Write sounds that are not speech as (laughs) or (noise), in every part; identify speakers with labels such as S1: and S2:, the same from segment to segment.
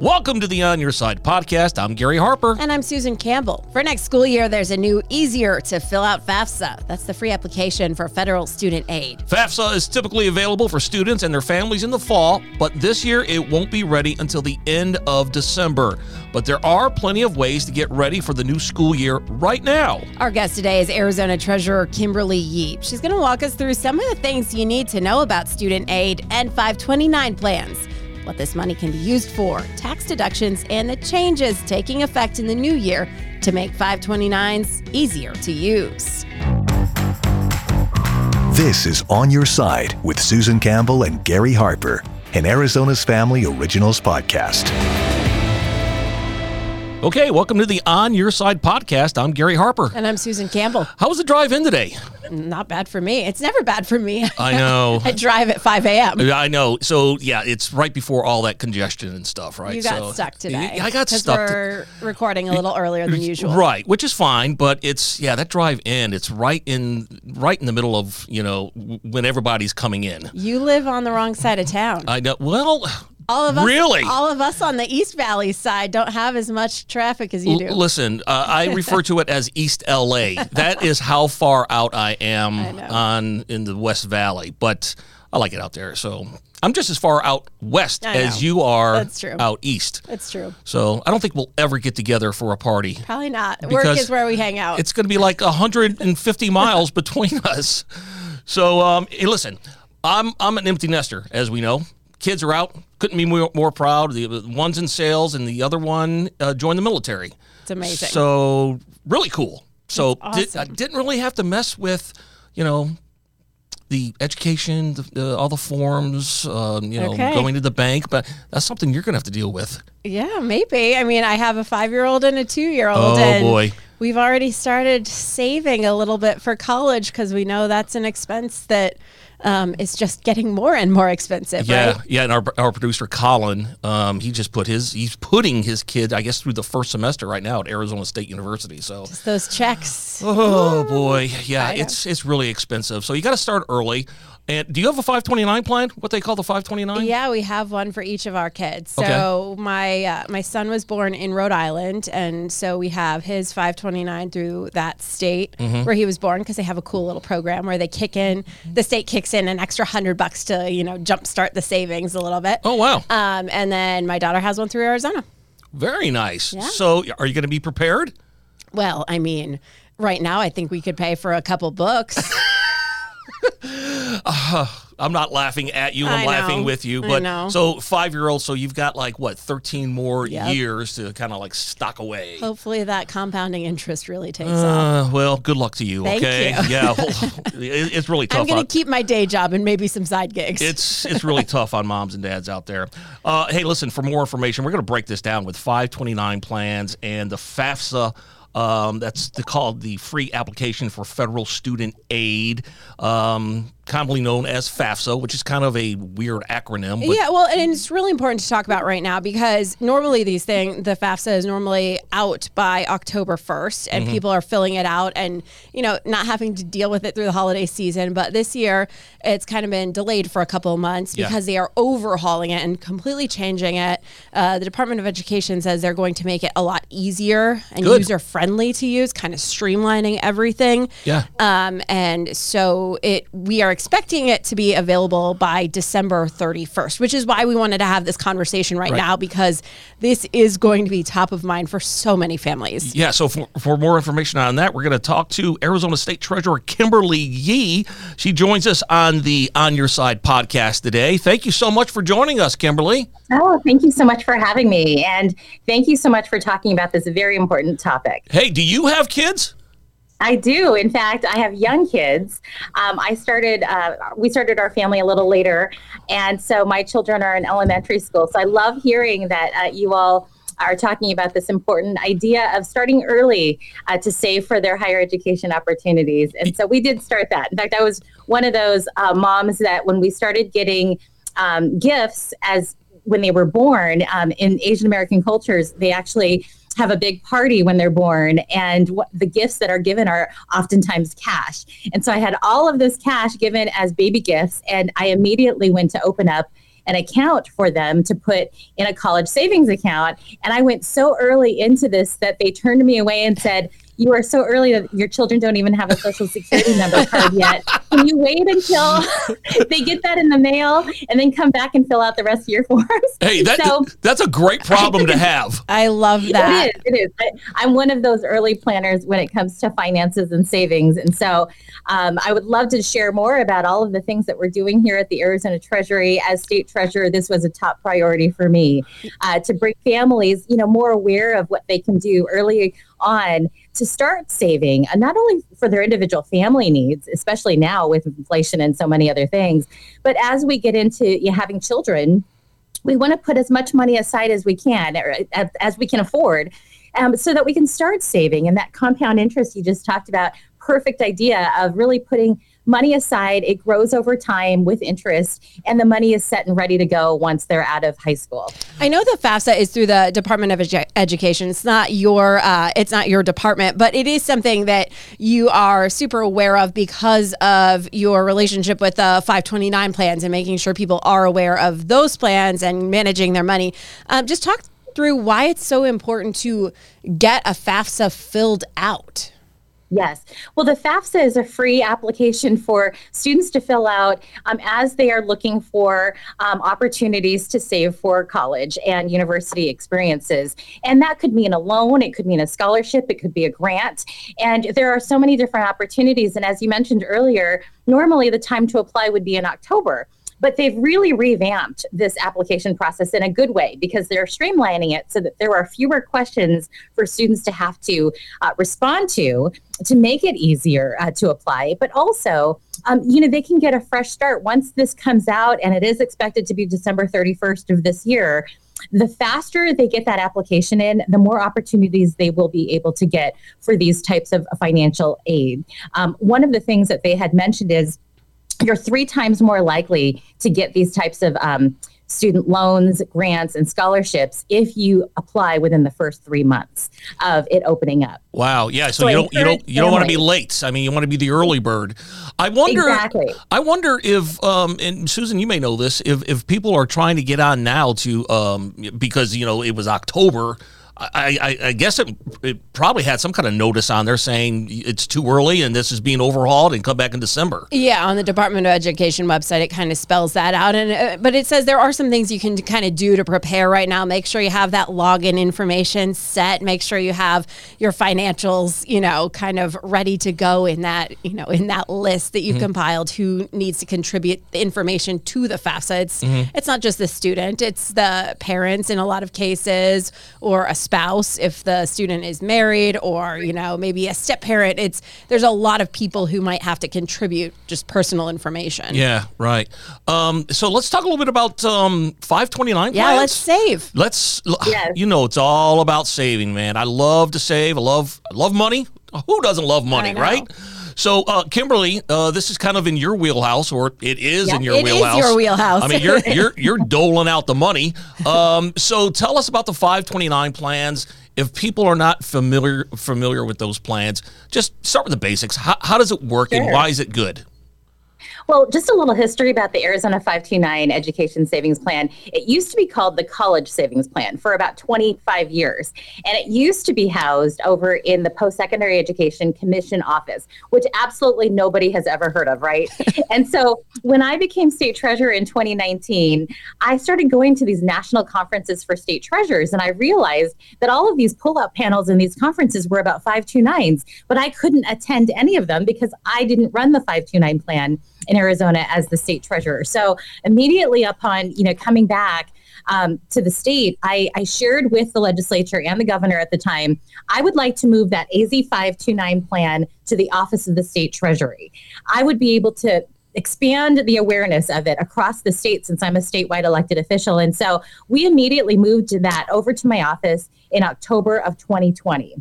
S1: Welcome to the On Your Side podcast. I'm Gary Harper.
S2: And I'm Susan Campbell. For next school year, there's a new, easier to fill out FAFSA. That's the free application for federal student aid.
S1: FAFSA is typically available for students and their families in the fall, but this year it won't be ready until the end of December. But there are plenty of ways to get ready for the new school year right now.
S2: Our guest today is Arizona Treasurer Kimberly Yee. She's going to walk us through some of the things you need to know about student aid and 529 plans what this money can be used for, tax deductions, and the changes taking effect in the new year to make 529s easier to use.
S3: This is On Your Side with Susan Campbell and Gary Harper, an Arizona's Family Originals podcast.
S1: Okay, welcome to the On Your Side podcast. I'm Gary Harper.
S2: And I'm Susan Campbell.
S1: How was the drive in today?
S2: Not bad for me. It's never bad for me.
S1: I know. (laughs)
S2: I drive at 5 a.m.
S1: I know. So, yeah, it's right before all that congestion and stuff, right?
S2: You got
S1: so,
S2: stuck today.
S1: I got stuck.
S2: We're to, recording a little earlier than usual.
S1: Right, which is fine, but it's, yeah, that drive in, it's right in right in the middle of, you know, when everybody's coming in.
S2: You live on the wrong side of town.
S1: I know. Well,
S2: all of us,
S1: really,
S2: all of us on the East Valley side don't have as much traffic as you do.
S1: L- listen, uh, I refer to it as East LA. (laughs) That is how far out I am
S2: I
S1: on in the West Valley, but I like it out there. So I'm just as far out west as you are
S2: That's true.
S1: out east.
S2: That's true.
S1: So I don't think we'll ever get together for a party.
S2: Probably not. Work is where we hang out.
S1: It's going to be like 150 miles (laughs) between us. So um, hey, listen, I'm I'm an empty nester, as we know kids are out. Couldn't be more, more proud. The, one's in sales, and the other one uh, joined the military.
S2: It's amazing.
S1: So really cool. So
S2: awesome.
S1: did, I didn't really have to mess with, you know, the education, the, uh, all the forms, uh, you know,
S2: okay.
S1: going to the bank. But that's something you're going to have to deal with.
S2: Yeah, maybe. I mean, I have a five-year-old and a two-year-old.
S1: Oh
S2: and
S1: boy.
S2: We've already started saving a little bit for college because we know that's an expense that um, is just getting more and more expensive.
S1: Yeah,
S2: right?
S1: yeah. And our, our producer Colin, um, he just put his he's putting his kid, I guess, through the first semester right now at Arizona State University. So
S2: just those checks.
S1: Oh boy, yeah, it's it's really expensive. So you got to start early. And do you have a 529 plan? What they call the 529?
S2: Yeah, we have one for each of our kids. So
S1: Okay.
S2: my uh, my son was born in Rhode Island, and so we have his 529 through that state
S1: Mm-hmm.
S2: where he was born because they have a cool little program where they kick in the state kicks in an extra hundred bucks to you know jumpstart the savings a little bit.
S1: Oh wow,
S2: Um, and then my daughter has one through Arizona.
S1: very nice.
S2: Yeah.
S1: So are you going to be prepared?
S2: Well, I mean, right now I think we could pay for a couple books. (laughs) (laughs)
S1: I'm not laughing at you. I'm
S2: I
S1: laughing
S2: know.
S1: with you. But so five year old. So you've got like what 13 more
S2: Yep.
S1: years to kind of like stock away.
S2: Hopefully that compounding interest really takes off.
S1: Uh, well, good luck to you.
S2: Thank
S1: okay.
S2: you.
S1: Yeah. (laughs) it- it's really tough.
S2: I'm going to keep my day job and maybe some side gigs.
S1: it's it's really (laughs) tough on moms and dads out there. Uh, hey, listen, for more information, we're going to break this down with 529 plans and the FAFSA. Um, that's the, called the free application for federal student aid, um, commonly known as FAFSA, which is kind of a weird acronym. But
S2: yeah, well, and it's really important to talk about right now because normally these things, the FAFSA is normally out by October 1st,
S1: Mm-hmm.
S2: and people are filling it out and, you know, not having to deal with it through the holiday season. But this year, it's kind of been delayed for a couple of months
S1: Yeah.
S2: because they are overhauling it and completely changing it. Uh, the Department of Education says they're going to make it a lot easier and user friendly to use, kind of streamlining everything.
S1: Yeah.
S2: Um, and so it we are expecting it to be available by December 31st, which is why we wanted to have this conversation right,
S1: Right.
S2: now because this is going to be top of mind for so many families.
S1: Yeah, so for, for more information on that, we're going to talk to Arizona State Treasurer Kimberly Yee. She joins us on the On Your Side podcast today. Thank you so much for joining us, Kimberly.
S4: Oh, thank you so much for having me. And thank you so much for talking about this very important topic.
S1: Hey, do you have kids?
S4: I do. In fact, I have young kids. Um, I started, uh, we started our family a little later. And so my children are in elementary school. So I love hearing that uh, you all are talking about this important idea of starting early uh, to save for their higher education opportunities. And so we did start that. In fact, I was one of those uh, moms that when we started getting um, gifts as when they were born um, in Asian American cultures, they actually have a big party when they're born and what, the gifts that are given are oftentimes cash. And so i had all of this cash given as baby gifts and i immediately went to open up an account for them to put in a college savings account. And i went so early into this that they turned me away and said you are so early that your children don't even have a social security number card yet. Can you wait until (laughs) they get that in the mail and then come back and fill out the rest of your forms?
S1: Hey, that, so, that's a great problem to have.
S2: I love that.
S4: It is. It is. I, am one of those early planners when it comes to finances and savings. And so um, I would love to share more about all of the things that we're doing here at the Arizona Treasury. As state treasurer, this was a top priority for me uh, to bring families, you know, more aware of what they can do early on to start saving, uh, not only for their individual family needs, especially now with inflation and so many other things, but as we get into you know, having children, we want to put as much money aside as we can, or as, as we can afford, um, so that we can start saving. And that compound interest you just talked about, perfect idea of really putting money aside. It grows over time with interest, and the money is set and ready to go once they're out of high school.
S2: I know the FAFSA is through the Department of Edu- Education. It's not your uh, it's not your department, but it is something that you are super aware of because of your relationship with the 529 plans and making sure people are aware of those plans and managing their money. Um, just talk through why it's so important to get a FAFSA filled out.
S4: Yes. Well, the FAFSA is a free application for students to fill out um, as they are looking for um, opportunities to save for college and university experiences. And that could mean a loan, it could mean a scholarship, it could be a grant. And there are so many different opportunities. And as you mentioned earlier, normally the time to apply would be in October. But they've really revamped this application process in a good way because they're streamlining it so that there are fewer questions for students to have to uh, respond to to make it easier uh, to apply. But also, um, you know, they can get a fresh start once this comes out, and it is expected to be December 31st of this year the faster they get that application in, the more opportunities they will be able to get for these types of financial aid. Um, one of the things that they had mentioned is you're three times more likely to get these types of um, student loans, grants, and scholarships if you apply within the first three months of it opening up.
S1: Wow, yeah. So, so you don't you don't you don't want to be late. I mean, you want to be the early bird. I wonder.
S4: Exactly.
S1: I wonder if, um, and Susan, you may know this. If if people are trying to get on now to, um, because you know it was October I, I, I, guess it, it probably had some kind of notice on there saying it's too early and this is being overhauled and come back in December.
S2: Yeah, on the Department of Education website, it kind of spells that out. And uh, but it says there are some things you can kind of do to prepare right now. Make sure you have that login information set. Make sure you have your financials, you know, kind of ready to go in that you know in that list that you've mm-hmm. compiled. Who needs to contribute the information to the FAFSA? It's mm-hmm. it's not just the student; it's the parents in a lot of cases or a spouse if the student is married or you know maybe a step parent it's there's a lot of people who might have to contribute just personal information.
S1: Yeah right. Um, so let's talk a little bit about um, 529
S2: yeah
S1: plans.
S2: let's save.
S1: Let's yes. you know it's all about saving man. I love to save. I love I love money. Who doesn't love money right so, uh, Kimberly, uh, this is kind of in your wheelhouse, or it is in your
S2: it
S1: wheelhouse.
S2: It is your wheelhouse.
S1: I mean, you're (laughs) you're you're doling out the money. Um, so, tell us about the 529 plans. If people are not familiar familiar with those plans, just start with the basics. How, how does it work, sure. and why is it good?
S4: Well, just a little history about the Arizona 529 Education Savings Plan. It used to be called the College Savings Plan for about 25 years. And it used to be housed over in the Post Secondary Education Commission office, which absolutely nobody has ever heard of, right? (laughs) and so when I became state treasurer in 2019, I started going to these national conferences for state treasurers. And I realized that all of these pull out panels in these conferences were about 529s, but I couldn't attend any of them because I didn't run the 529 plan in Arizona as the state treasurer. So immediately upon you know coming back um, to the state, I, I shared with the legislature and the governor at the time, I would like to move that AZ 529 plan to the Office of the State Treasury. I would be able to expand the awareness of it across the state since I'm a statewide elected official. And so we immediately moved that over to my office in October of 2020.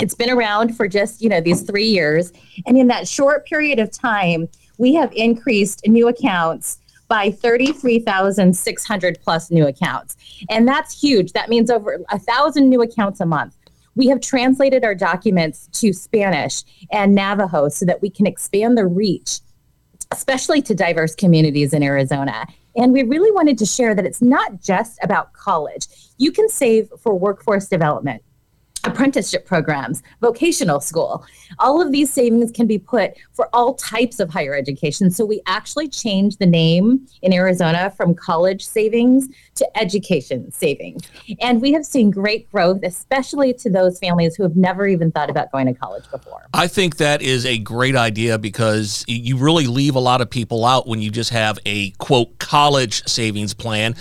S4: It's been around for just, you know, these three years. And in that short period of time, we have increased new accounts by 33,600 plus new accounts. And that's huge. That means over a thousand new accounts a month. We have translated our documents to Spanish and Navajo so that we can expand the reach, especially to diverse communities in Arizona. And we really wanted to share that it's not just about college. You can save for workforce development apprenticeship programs, vocational school. All of these savings can be put for all types of higher education. So we actually changed the name in Arizona from college savings to education savings. And we have seen great growth, especially to those families who have never even thought about going to college before.
S1: I think that is a great idea because you really leave a lot of people out when you just have a quote college savings plan.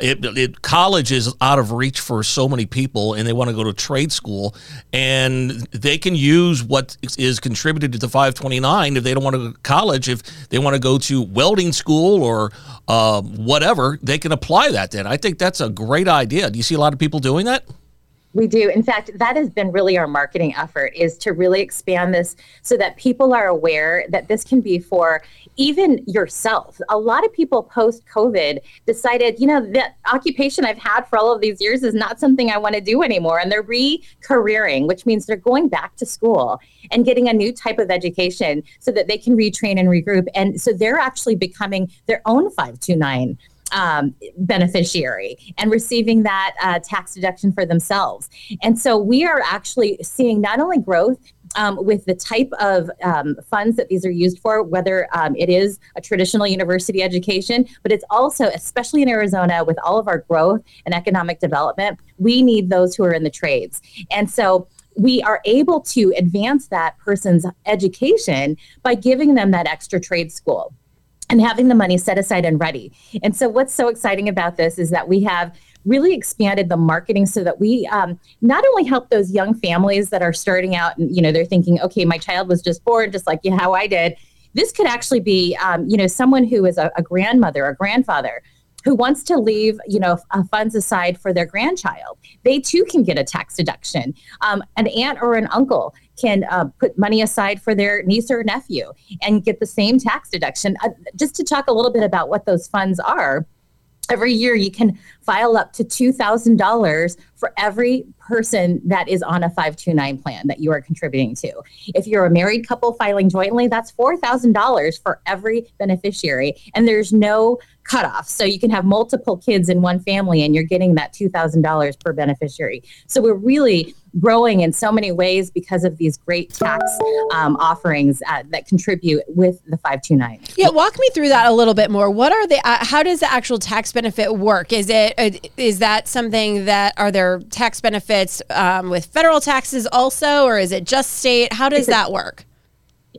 S1: It, it college is out of reach for so many people and they want to go to trade school school, and they can use what is contributed to the 529 if they don't want to go to college. If they want to go to welding school or uh, whatever, they can apply that. Then I think that's a great idea. Do you see a lot of people doing that?
S4: We do. In fact, that has been really our marketing effort is to really expand this so that people are aware that this can be for even yourself. A lot of people post COVID decided, you know, that occupation I've had for all of these years is not something I want to do anymore. And they're re careering, which means they're going back to school and getting a new type of education so that they can retrain and regroup. And so they're actually becoming their own 529 um, beneficiary and receiving that uh, tax deduction for themselves. And so we are actually seeing not only growth um, with the type of um, funds that these are used for, whether um, it is a traditional university education, but it's also, especially in Arizona, with all of our growth and economic development, we need those who are in the trades. And so we are able to advance that person's education by giving them that extra trade school and having the money set aside and ready. And so, what's so exciting about this is that we have really expanded the marketing so that we um, not only help those young families that are starting out and you know they're thinking, okay, my child was just born, just like how I did. This could actually be, um, you know, someone who is a, a grandmother, a grandfather who wants to leave, you know, funds aside for their grandchild. They too can get a tax deduction. Um, an aunt or an uncle can uh, put money aside for their niece or nephew and get the same tax deduction. Uh, just to talk a little bit about what those funds are every year you can file up to $2,000 for every person that is on a 529 plan that you are contributing to. If you're a married couple filing jointly, that's $4,000 for every beneficiary. And there's no cutoff. So you can have multiple kids in one family and you're getting that $2,000 per beneficiary. So we're really growing in so many ways because of these great tax um, offerings uh, that contribute with the 529.
S2: Yeah, walk me through that a little bit more. What are the uh, how does the actual tax benefit work? Is it uh, is that something that are there tax benefits um, with federal taxes also or is it just state? How does that work?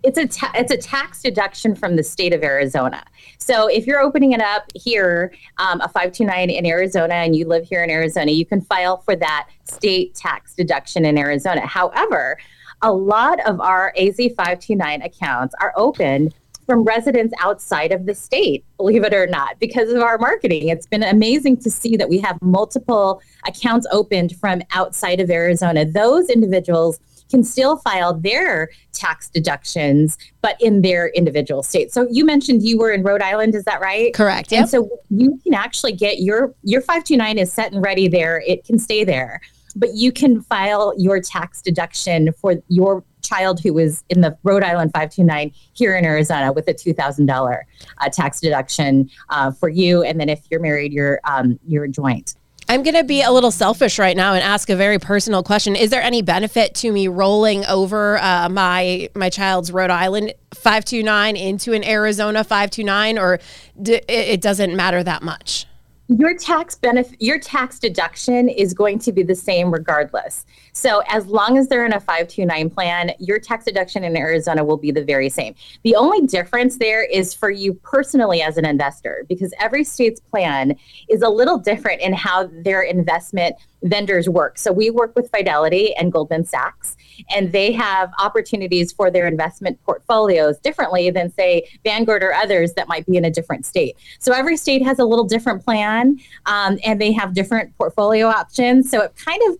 S4: it's a ta- it's a tax deduction from the state of Arizona. So if you're opening it up here, um, a 529 in Arizona, and you live here in Arizona, you can file for that state tax deduction in Arizona. However, a lot of our AZ 529 accounts are open from residents outside of the state, believe it or not, because of our marketing. It's been amazing to see that we have multiple accounts opened from outside of Arizona. Those individuals can still file their tax deductions, but in their individual state. So you mentioned you were in Rhode Island, is that right?
S2: Correct.
S4: Yep. And so you can actually get your your 529 is set and ready there. It can stay there. But you can file your tax deduction for your child who was in the Rhode Island 529 here in Arizona with a $2,000 uh, tax deduction uh, for you. And then if you're married, you're, um, you're joint.
S2: I'm going to be a little selfish right now and ask a very personal question. Is there any benefit to me rolling over uh, my my child's Rhode Island 529 into an Arizona 529 or d- it doesn't matter that much?
S4: Your tax benefit your tax deduction is going to be the same regardless. So as long as they're in a 529 plan your tax deduction in arizona will be the very same. The only difference there is for you personally as an investor because every state's plan is a little different in how their investment vendors work so we work with fidelity and goldman sachs and they have opportunities for their investment portfolios differently than say vanguard or others that might be in a different state so every state has a little different plan um, and they have different portfolio options. So it kind of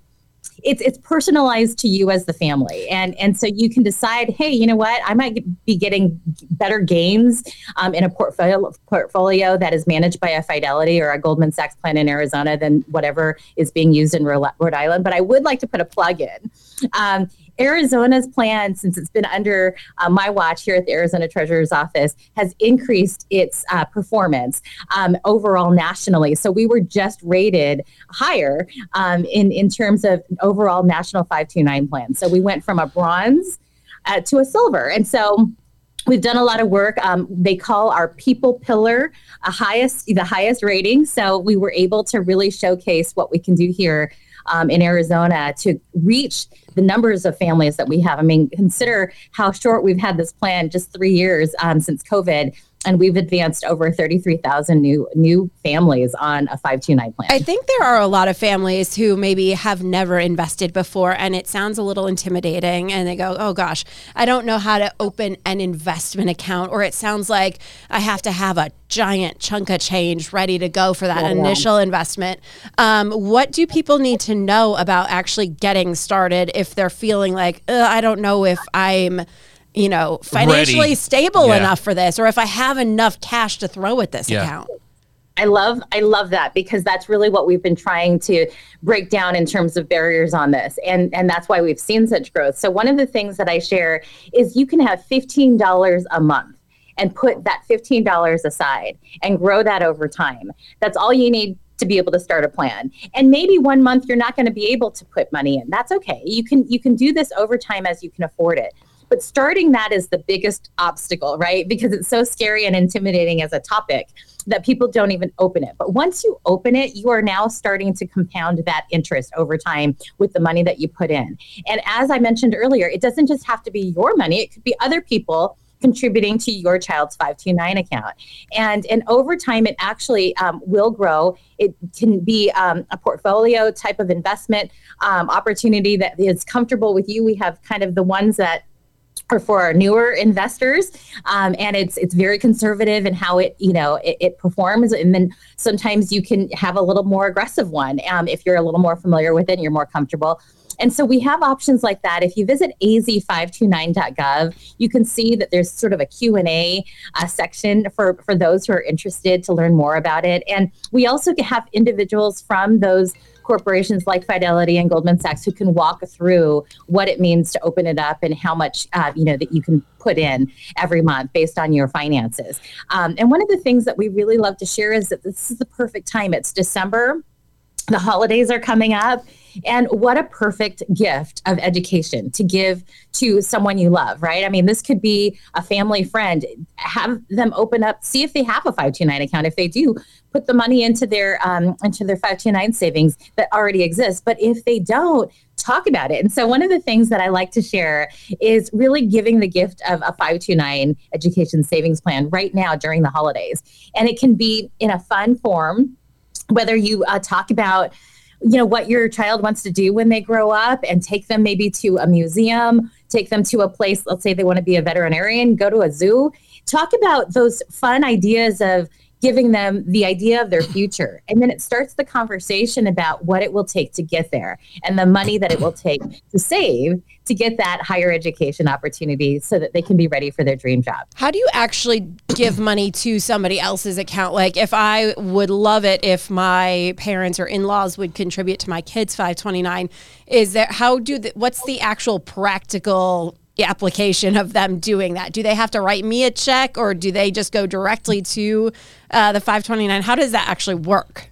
S4: it's it's personalized to you as the family. And and so you can decide hey you know what? I might be getting better gains um, in a portfolio portfolio that is managed by a fidelity or a goldman sachs plan in arizona than whatever is being used in rhode island. But i would like to put a plug in. Um, Arizona's plan, since it's been under uh, my watch here at the Arizona Treasurer's Office, has increased its uh, performance um, overall nationally. So we were just rated higher um, in, in terms of overall national 529 plan. So we went from a bronze uh, to a silver. And so We've done a lot of work. Um, they call our people pillar a highest, the highest rating. So we were able to really showcase what we can do here um, in Arizona to reach the numbers of families that we have. I mean, consider how short we've had this plan, just three years um, since COVID and we've advanced over 33,000 new new families on a 529 plan.
S2: I think there are a lot of families who maybe have never invested before and it sounds a little intimidating and they go, "Oh gosh, I don't know how to open an investment account or it sounds like I have to have a giant chunk of change ready to go for that yeah, initial yeah. investment." Um, what do people need to know about actually getting started if they're feeling like, "I don't know if I'm you know, financially Ready. stable yeah. enough for this, or if I have enough cash to throw at this yeah. account.
S4: I love I love that because that's really what we've been trying to break down in terms of barriers on this and and that's why we've seen such growth. So one of the things that I share is you can have $15 a month and put that $15 aside and grow that over time. That's all you need to be able to start a plan. And maybe one month you're not going to be able to put money in. That's okay. You can you can do this over time as you can afford it. But starting that is the biggest obstacle, right? Because it's so scary and intimidating as a topic that people don't even open it. But once you open it, you are now starting to compound that interest over time with the money that you put in. And as I mentioned earlier, it doesn't just have to be your money, it could be other people contributing to your child's 529 account. And, and over time, it actually um, will grow. It can be um, a portfolio type of investment um, opportunity that is comfortable with you. We have kind of the ones that or for our newer investors um, and it's it's very conservative in how it you know it, it, performs and then sometimes you can have a little more aggressive one um, if you're a little more familiar with it and you're more comfortable and so we have options like that. If you visit az529.gov, you can see that there's sort of a Q&A uh, section for, for those who are interested to learn more about it. And we also have individuals from those corporations like Fidelity and Goldman Sachs who can walk through what it means to open it up and how much uh, you know that you can put in every month based on your finances. Um, and one of the things that we really love to share is that this is the perfect time. It's December. The holidays are coming up. And what a perfect gift of education to give to someone you love, right? I mean, this could be a family friend. Have them open up, see if they have a 529 account. If they do, put the money into their um, into their 529 savings that already exists. But if they don't, talk about it. And so one of the things that I like to share is really giving the gift of a 529 education savings plan right now during the holidays. And it can be in a fun form, whether you uh, talk about you know what your child wants to do when they grow up and take them maybe to a museum take them to a place let's say they want to be a veterinarian go to a zoo. Talk about those fun ideas of giving them the idea of their future. And then it starts the conversation about what it will take to get there and the money that it will take to save to get that higher education opportunity so that they can be ready for their dream job.
S2: How do you actually give money to somebody else's account? Like if I would love it if my parents or in-laws would contribute to my kids 529, is there how do the, what's the actual practical application of them doing that? Do they have to write me a check or do they just go directly to uh, the 529? How does that actually work?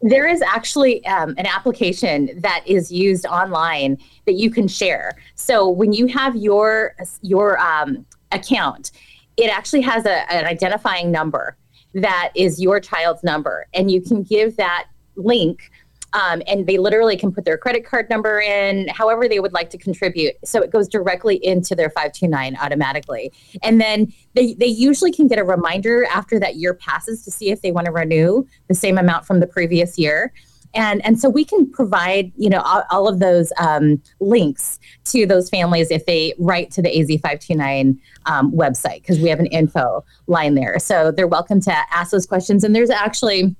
S4: There is actually um, an application that is used online that you can share. So when you have your your um, account, it actually has a, an identifying number that is your child's number. And you can give that link um, and they literally can put their credit card number in, however they would like to contribute. So it goes directly into their 529 automatically. And then they, they usually can get a reminder after that year passes to see if they want to renew the same amount from the previous year and and so we can provide you know all, all of those um, links to those families if they write to the az529 um, website because we have an info line there so they're welcome to ask those questions and there's actually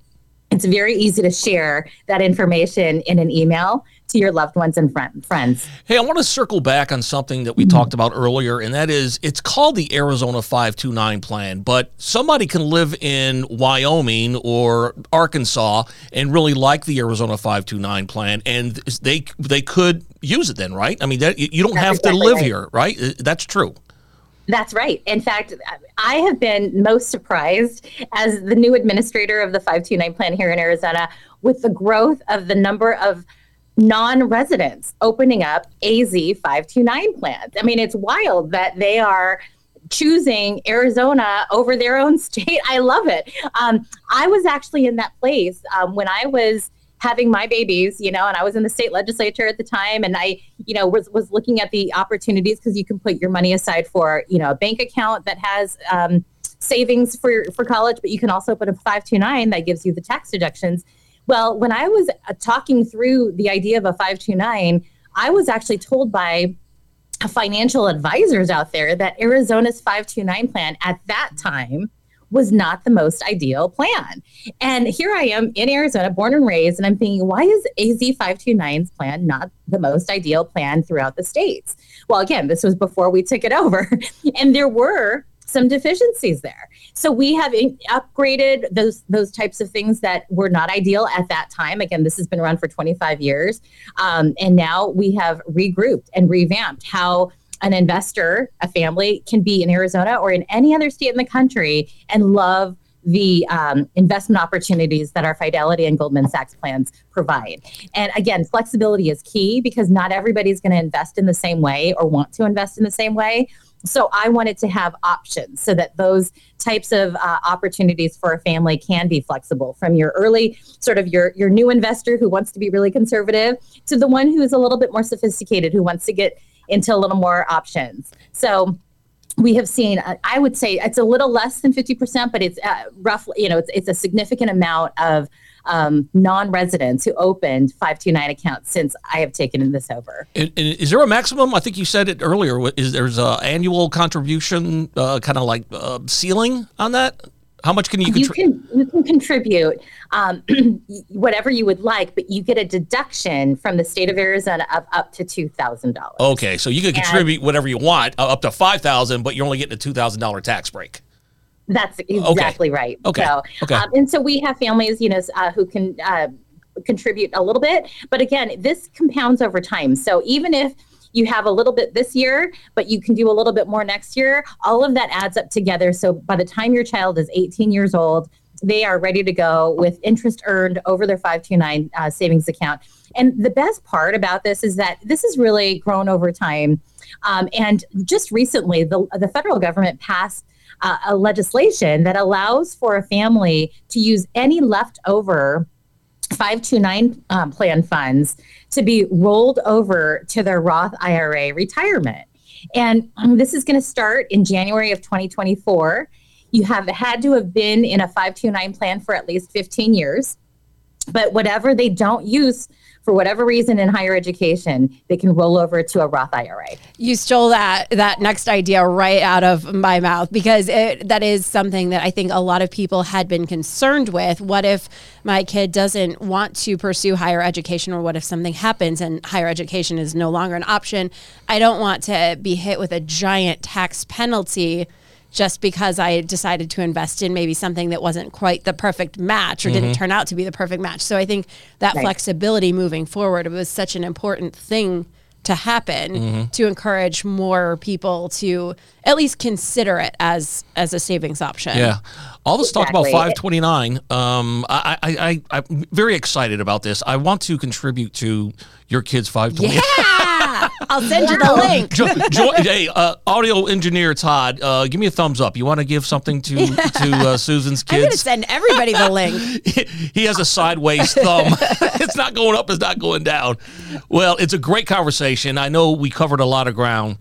S4: it's very easy to share that information in an email to your loved ones and friend, friends.
S1: Hey, I want to circle back on something that we mm-hmm. talked about earlier, and that is it's called the Arizona 529 plan, but somebody can live in Wyoming or Arkansas and really like the Arizona 529 plan, and they they could use it then, right? I mean, that, you don't That's have exactly to live right. here, right? That's true.
S4: That's right. In fact, I have been most surprised as the new administrator of the 529 plan here in Arizona with the growth of the number of non residents opening up AZ 529 plans. I mean, it's wild that they are choosing Arizona over their own (laughs) state. I love it. Um, I was actually in that place um, when I was having my babies, you know, and I was in the state legislature at the time, and I, you know, was was looking at the opportunities because you can put your money aside for, you know, a bank account that has um, savings for for college, but you can also put a five two nine that gives you the tax deductions. Well, when I was uh, talking through the idea of a five two nine, I was actually told by financial advisors out there that Arizona's 529 plan at that time was not the most ideal plan. And here I am in Arizona, born and raised, and I'm thinking, why is AZ 529's plan not the most ideal plan throughout the states? Well, again, this was before we took it over, (laughs) and there were some deficiencies there. So we have in- upgraded those those types of things that were not ideal at that time. Again, this has been run for 25 years, um, and now we have regrouped and revamped how an investor, a family can be in Arizona or in any other state in the country and love the um, investment opportunities that our Fidelity and Goldman Sachs plans provide. And again, flexibility is key because not everybody's going to invest in the same way or want to invest in the same way. So I wanted to have options so that those types of uh, opportunities for a family can be flexible from your early sort of your your new investor who wants to be really conservative to the one who is a little bit more sophisticated who wants to get into a little more options. So we have seen, uh, I would say it's a little less than 50%, but it's uh, roughly, you know, it's, it's a significant amount of um, non-residents who opened 529 accounts since I have taken this over.
S1: And, and is there a maximum? I think you said it earlier. Is there's a annual contribution uh, kind of like uh, ceiling on that? How much can you
S4: contribute? You can you can contribute um, (clears throat) whatever you would like, but you get a deduction from the state of Arizona of up to two thousand dollars.
S1: Okay, so you can contribute and, whatever you want uh, up to five thousand, but you're only getting a two thousand dollar tax break.
S4: That's exactly
S1: okay.
S4: right.
S1: Okay.
S4: So,
S1: okay. Um,
S4: and so we have families, you know, uh, who can uh, contribute a little bit, but again, this compounds over time. So even if you have a little bit this year, but you can do a little bit more next year. All of that adds up together. So by the time your child is 18 years old, they are ready to go with interest earned over their 529 uh, savings account. And the best part about this is that this has really grown over time. Um, and just recently, the, the federal government passed uh, a legislation that allows for a family to use any leftover 529 um, plan funds to be rolled over to their Roth IRA retirement. And (clears throat) this is going to start in January of 2024. You have had to have been in a 529 plan for at least 15 years. But whatever they don't use for whatever reason in higher education, they can roll over to a Roth IRA.
S2: You stole that that next idea right out of my mouth because it, that is something that I think a lot of people had been concerned with. What if my kid doesn't want to pursue higher education, or what if something happens and higher education is no longer an option? I don't want to be hit with a giant tax penalty just because I decided to invest in maybe something that wasn't quite the perfect match or mm-hmm. didn't turn out to be the perfect match. So I think that right. flexibility moving forward was such an important thing to happen mm-hmm. to encourage more people to at least consider it as as a savings option.
S1: Yeah. All this exactly. talk about 529, um, I, I, I, I'm very excited about this. I want to contribute to your kids' 529.
S2: Yeah. I'll send you the link.
S1: Jo- jo- hey, uh, audio engineer Todd, uh, give me a thumbs up. You want to give something to to uh, Susan's
S2: I'm going to
S1: kids?
S2: send everybody the link. (laughs)
S1: he has a sideways thumb. (laughs) it's not going up, it's not going down. Well, it's a great conversation. I know we covered a lot of ground.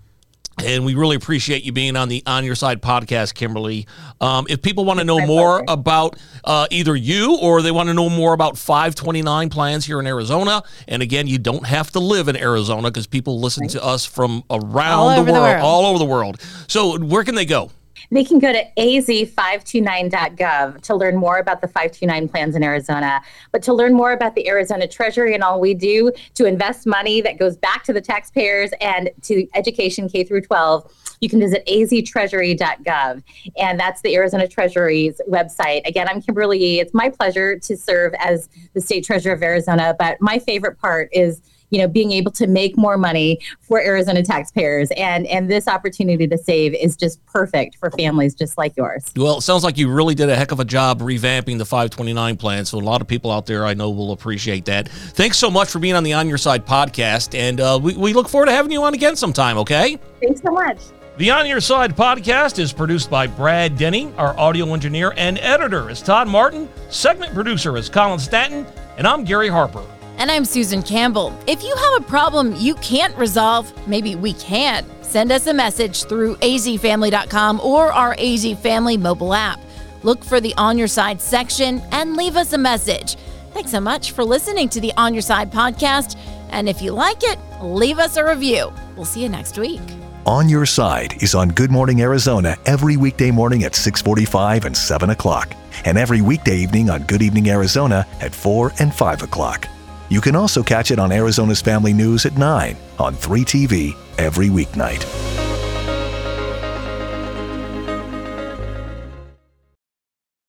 S1: And we really appreciate you being on the On Your Side podcast, Kimberly. Um, if people want to know more about uh, either you or they want to know more about 529 plans here in Arizona, and again, you don't have to live in Arizona because people listen to us from around the
S2: over the
S1: world,
S2: world.
S1: all over the world. So, where can they go?
S4: They can go to az529.gov to learn more about the 529 plans in Arizona. But to learn more about the Arizona Treasury and all we do to invest money that goes back to the taxpayers and to education K through 12, you can visit aztreasury.gov. And that's the Arizona Treasury's website. Again, I'm Kimberly. It's my pleasure to serve as the state treasurer of Arizona. But my favorite part is you know being able to make more money for Arizona taxpayers and and this opportunity to save is just perfect for families just like yours.
S1: Well, it sounds like you really did a heck of a job revamping the 529 plan. So, a lot of people out there I know will appreciate that. Thanks so much for being on the On Your Side podcast. And uh, we, we look forward to having you on again sometime, okay?
S4: Thanks so much.
S1: The On Your Side podcast is produced by Brad Denny. Our audio engineer and editor is Todd Martin. Segment producer is Colin Stanton. And I'm Gary Harper.
S2: And I'm Susan Campbell. If you have a problem you can't resolve, maybe we can. Send us a message through azfamily.com or our AZ Family mobile app. Look for the On Your Side section and leave us a message. Thanks so much for listening to the On Your Side podcast. And if you like it, leave us a review. We'll see you next week.
S3: On Your Side is on Good Morning Arizona every weekday morning at 645 and 7 o'clock, and every weekday evening on Good Evening Arizona at 4 and 5 o'clock. You can also catch it on Arizona's Family News at 9 on 3TV every weeknight.